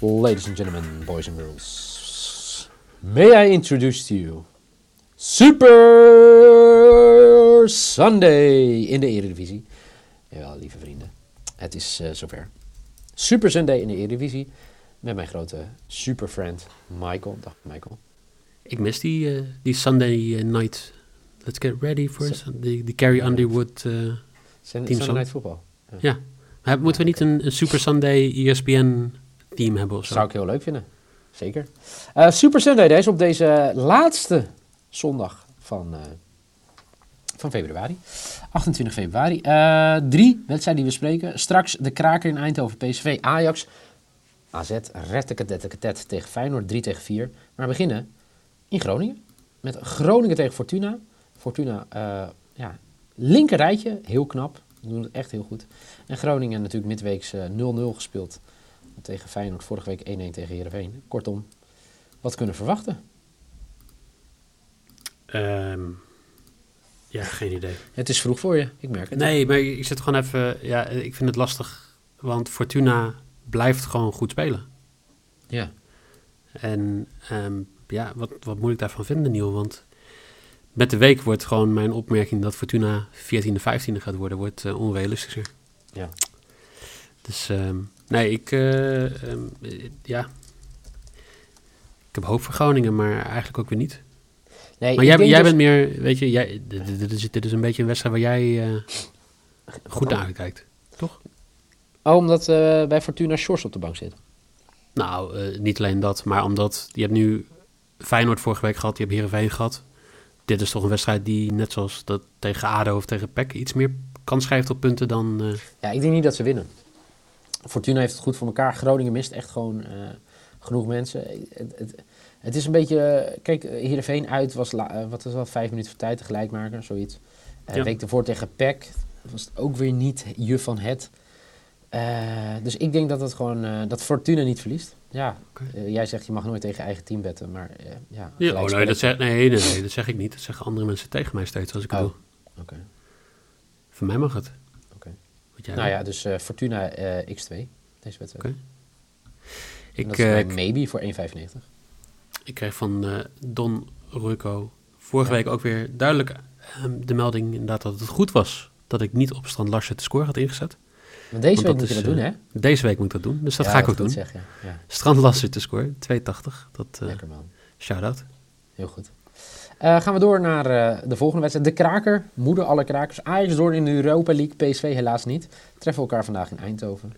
Ladies and gentlemen, boys and girls, may I introduce to you Super Sunday in de Eredivisie. Jawel, lieve vrienden, het is uh, zover. Super Sunday in de Eredivisie met mijn grote superfriend Michael. Dag Michael. Ik mis die, uh, die Sunday eh, night. Let's get ready for die, die Carrie Underwood uh, Sunday night voetbal. Ja. ja. Moeten we niet een, een Super Sunday ESPN team hebben of zo. Zou ik heel leuk vinden. Zeker. Uh, Super Sunday op deze laatste zondag van, uh, van februari. 28 februari. Uh, drie wedstrijden die we spreken. Straks de kraker in Eindhoven, PSV, Ajax. AZ, retteketetteketet tegen Feyenoord, 3 tegen 4. Maar we beginnen in Groningen. Met Groningen tegen Fortuna. Fortuna, ja, linker rijtje, heel knap. Doen het echt heel goed. En Groningen natuurlijk midweeks 0-0 gespeeld tegen Feyenoord, vorige week 1-1 tegen Heerenveen. Kortom, wat kunnen we verwachten? Um, ja, geen idee. Het is vroeg voor je, ik merk het. Nee, maar ik zit gewoon even... Ja, ik vind het lastig, want Fortuna blijft gewoon goed spelen. Ja. En um, ja, wat, wat moet ik daarvan vinden, Niel? Want met de week wordt gewoon mijn opmerking dat Fortuna 14e, 15e gaat worden, wordt uh, onrealistischer. Ja. Dus um, Nee, ik, uh, um, ja. Ik heb hoop voor Groningen, maar eigenlijk ook weer niet. Nee, maar jij, jij dus... bent meer, weet je, jij, dit, dit, is, dit is een beetje een wedstrijd waar jij uh, goed naar kijkt, toch? Oh, omdat uh, bij Fortuna Shores op de bank zit. Nou, uh, niet alleen dat, maar omdat je hebt nu Feyenoord vorige week gehad, je hebt Heerenveen gehad. Dit is toch een wedstrijd die, net zoals dat tegen ADO of tegen PEC, iets meer kans schrijft op punten dan... Ja, ik denk niet dat ze winnen. Fortuna heeft het goed voor elkaar. Groningen mist echt gewoon uh, genoeg mensen. Het, het, het, is een beetje... Kijk, Heerenveen uit was, la, wat was wel vijf minuten voor tijd, de gelijkmaker, zoiets. Uh, ja. week ervoor tegen PEC was het ook weer niet je van het. Uh, dus ik denk dat het gewoon... dat Fortuna niet verliest. Ja, okay. jij zegt je mag nooit tegen eigen team betten, maar ja... ja oh, nee, dat zeg, nee, nee, nee, dat zeg ik niet. Dat zeggen andere mensen tegen mij steeds als ik oh. doe. Okay. Voor mij mag het. Nou ja, dus uh, Fortuna uh, X2, deze wedstrijd. Okay. Ik, dat is uh, maybe voor 1,95. Ik kreeg van Don Ruco vorige ja. week ook weer duidelijk um, de melding inderdaad dat het goed was dat ik niet op Strand Larsen te score had ingezet. Maar deze week moet je dat doen, hè? Deze week moet ik dat doen, dus dat ja, ga ik ook doen. Zeg, ja. Strand Larsen te score, 280. Dat, Lekker man. Shout-out. Heel goed. Uh, gaan we door naar uh, de volgende wedstrijd. De kraker, moeder alle krakers. Ajax door in de Europa League, PSV helaas niet. Treffen elkaar vandaag in Eindhoven.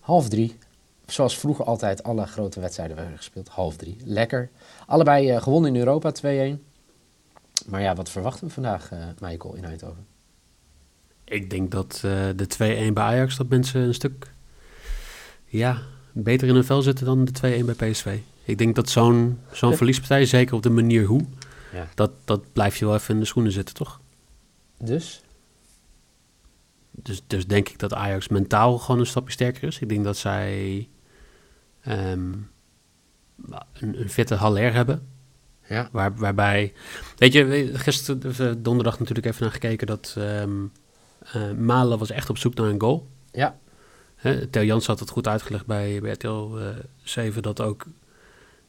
Half drie. Zoals vroeger altijd alle grote wedstrijden werden gespeeld. Half drie. Lekker. Allebei uh, gewonnen in Europa, 2-1. Maar ja, wat verwachten we vandaag, Michael, in Eindhoven? Ik denk dat de 2-1 bij Ajax, dat mensen een stuk ja, beter in hun vel zitten dan de 2-1 bij PSV. Ik denk dat zo'n zo'n verliespartij, zeker op de manier hoe ja. Dat, dat blijf je wel even in de schoenen zitten, toch? Dus? Dus, dus denk ik dat Ajax mentaal gewoon een stapje sterker is. Ik denk dat zij um, een, een fitte Haller hebben. Ja. Waar, waarbij, weet je, gisteren, donderdag natuurlijk even naar gekeken dat um, uh, Malen was echt op zoek naar een goal. Ja. Theo Jans had het goed uitgelegd bij, bij RTL uh, 7 dat ook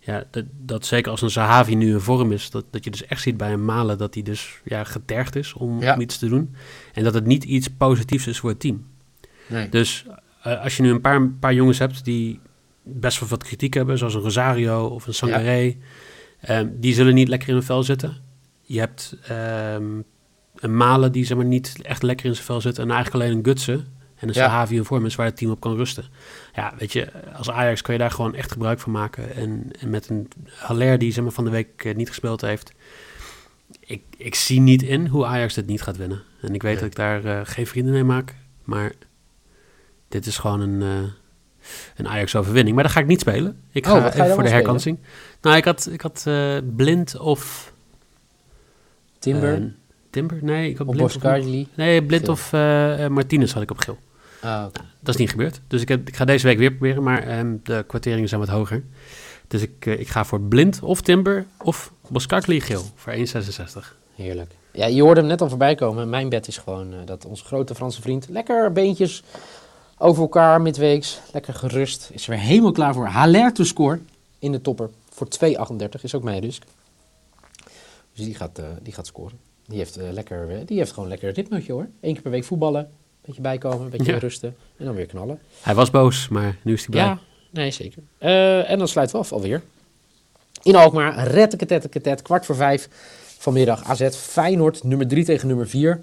ja, dat, dat zeker als een Zahavi nu een vorm is, dat, dat je dus echt ziet bij een Malen dat hij dus ja, getergd is om, ja. om iets te doen. En dat het niet iets positiefs is voor het team. Nee. Dus uh, als je nu een paar, paar jongens hebt die best wel wat kritiek hebben, zoals een Rosario of een Sangaré, ja. um, die zullen niet lekker in hun vel zitten. Je hebt um, een Malen die zeg maar, niet echt lekker in zijn vel zit en eigenlijk alleen een Gutsen en een. Sahavi een vorm is waar het team op kan rusten. Ja, weet je, als Ajax kun je daar gewoon echt gebruik van maken. En, en met een Haller die zeg maar, van de week uh, niet gespeeld heeft. ik, ik zie niet in hoe Ajax dit niet gaat winnen. En ik weet Nee. dat ik daar eh, geen vrienden mee maak. Maar dit is gewoon een, eh, een Ajax-overwinning. Maar dat ga ik niet spelen. Ik Oh, ga je even voor de herkansing. Nou, ik had, ik had eh, blind of... Timber eh, Timber? Nee, ik had of blind of... Boskardli. Nee, blind Geel. of eh, eh, Martinez had ik op geel. Ah. Dat is niet gebeurd. Dus ik, heb, ik ga deze week weer proberen, maar ehm, de kwarteringen zijn wat hoger. Dus ik, eh, ik ga voor blind of Timber of Boskakli geel voor 1,66. Heerlijk. Ja, je hoorde hem net al voorbij komen. Mijn bed is gewoon eh, dat onze grote Franse vriend lekker beentjes over elkaar midweeks. Lekker gerust. Is er weer helemaal klaar voor. Haller to score in de topper. Voor 2,38 is ook mijn risk. Dus die gaat, eh, die gaat scoren. Die heeft, lekker, die heeft gewoon lekker ritmeutje hoor. Eén keer per week voetballen. Beetje bijkomen, een beetje Ja. rusten. En dan weer knallen. Hij was boos, maar nu is hij blij. Ja, nee zeker. Eh, en dan sluiten we af alweer. In Alkmaar, retteketetteketet, kwart voor vijf vanmiddag. AZ Feyenoord, nummer drie tegen nummer vier.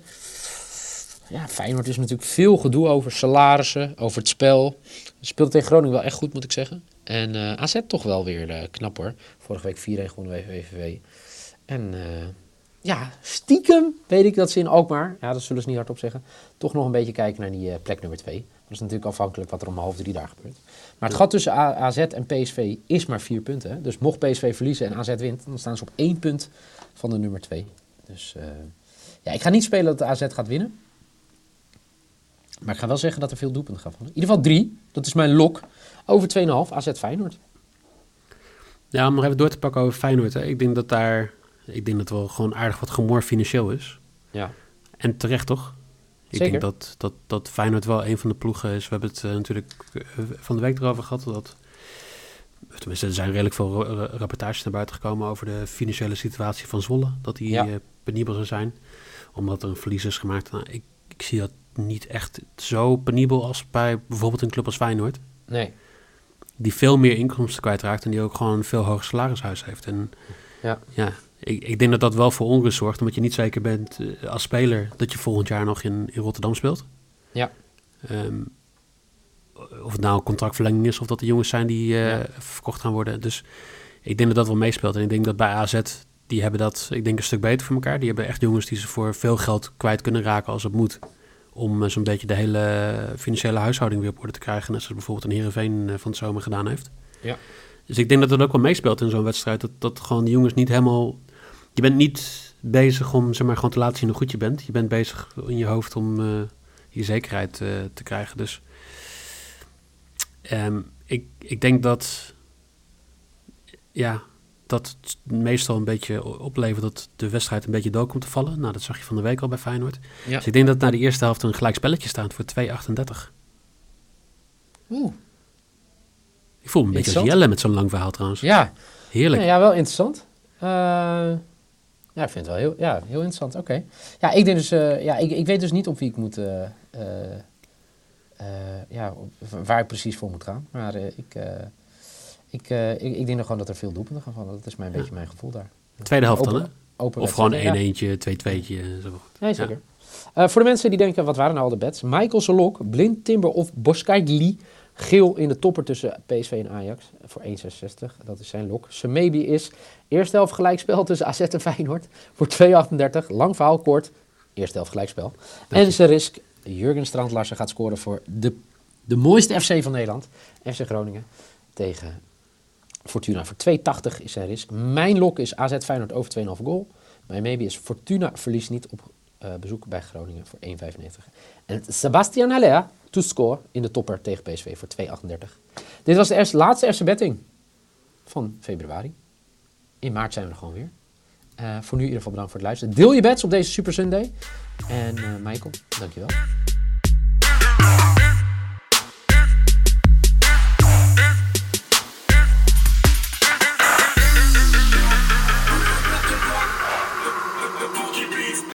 Ja, Feyenoord is natuurlijk veel gedoe over salarissen, over het spel. Speelt tegen Groningen wel echt goed, moet ik zeggen. En eh, AZ toch wel weer eh, knap hoor. Vorige week 4-1 gewonnen bij VVV. En ja, stiekem weet ik dat ze in Alkmaar, ja, dat zullen ze niet hardop zeggen, toch nog een beetje kijken naar die eh, plek nummer 2. Dat is natuurlijk afhankelijk wat er om half drie daar gebeurt. Maar het gat tussen AZ en PSV is maar vier punten. Hè? Dus mocht PSV verliezen en AZ wint, dan staan ze op één punt van de nummer 2. Dus eh, ja, ik ga niet spelen dat de AZ gaat winnen. Maar ik ga wel zeggen dat er veel doelpunten gaan vallen. In ieder geval drie, dat is mijn lok. Over 2,5 AZ Feyenoord. Ja, om nog even door te pakken over Feyenoord. Hè. Ik denk dat daar, ik denk dat wel gewoon aardig wat gemor financieel is. Ja. En terecht toch? Ik Zeker. denk dat, dat, dat Feyenoord wel een van de ploegen is. We hebben het eh, natuurlijk eh, van de week erover gehad. Dat, tenminste, er zijn redelijk veel rapportages naar buiten gekomen over de financiële situatie van Zwolle. Dat die Ja. eh, penibel zou zijn. Omdat er een verlies is gemaakt. Nou, ik, ik zie dat niet echt zo penibel als bij bijvoorbeeld een club als Feyenoord. Nee. Die veel meer inkomsten kwijtraakt en die ook gewoon een veel hoger salarishuis heeft. En Ja. ja, ik, ik denk dat dat wel voor onrust zorgt. Omdat je niet zeker bent eh, als speler dat je volgend jaar nog in, in Rotterdam speelt. Ja. Ehm, of het nou een contractverlenging is of dat de jongens zijn die eh, Ja. verkocht gaan worden. Dus ik denk dat dat wel meespeelt. En ik denk dat bij AZ, die hebben dat, ik denk een stuk beter voor elkaar. Die hebben echt jongens die ze voor veel geld kwijt kunnen raken als het moet. Om eh, zo'n beetje de hele financiële huishouding weer op orde te krijgen. Net zoals bijvoorbeeld een Heerenveen van het zomer gedaan heeft. Ja. Dus ik denk dat dat ook wel meespeelt in zo'n wedstrijd. Dat, dat gewoon de jongens niet helemaal... Je bent niet bezig om zeg maar, gewoon te laten zien hoe goed je bent. Je bent bezig in je hoofd om eh, je zekerheid eh, te krijgen. Dus ehm, ik, ik denk dat... Ja, dat het meestal een beetje oplevert dat de wedstrijd een beetje dood komt te vallen. Nou, dat zag je van de week al bij Feyenoord. Ja. Dus ik denk dat na de eerste helft een gelijk spelletje staat voor 2,38. Oeh. Ik voel me een beetje als. Jelle met zo'n lang verhaal trouwens. Ja. Heerlijk. Ja, ja, wel interessant. Eh, ja, ik vind het wel heel, ja, heel interessant. Oké. Ja, ik denk dus, eh, ja, ik, ik weet dus niet op wie ik moet, eh, eh, ja, op- waar ik precies voor moet gaan. Maar eh, ik, eh, ik, eh, ik, ik denk nog gewoon dat er veel doelpunten gaan vallen. Dat is mijn, een Ja. beetje mijn gevoel daar. Tweede helft dan, Open- hè? Open Of gewoon 1 ja. eentje, 2 tweetje. Zo. Nee, zeker. Eh, voor de mensen die denken, wat waren nou al de bets? Michael Solok, Blind Timber of Boskaidli. Geel in de topper tussen PSV en Ajax voor 1,66. Dat is zijn lok. Semebi is eerste helft gelijkspel tussen AZ en Feyenoord voor 2,38. Lang verhaal, kort. Eerste helft gelijkspel. En zijn risk, Jurgen Strand-Larsen gaat scoren voor de, de mooiste FC van Nederland. FC Groningen tegen Fortuna voor 2,80 is zijn risk. Mijn lok is AZ Feyenoord over 2,5 goal. Mijn maybe is Fortuna verliest niet op eh, bezoek bij Groningen voor 1,95. En Sebastian Haller to score in de topper tegen PSV voor 2,38. Dit was de eerste, laatste eerste betting van februari. In maart zijn we er gewoon weer. Eh, voor nu in ieder geval bedankt voor het luisteren. Deel je bets op deze Super Sunday. En eh Michael, dankjewel.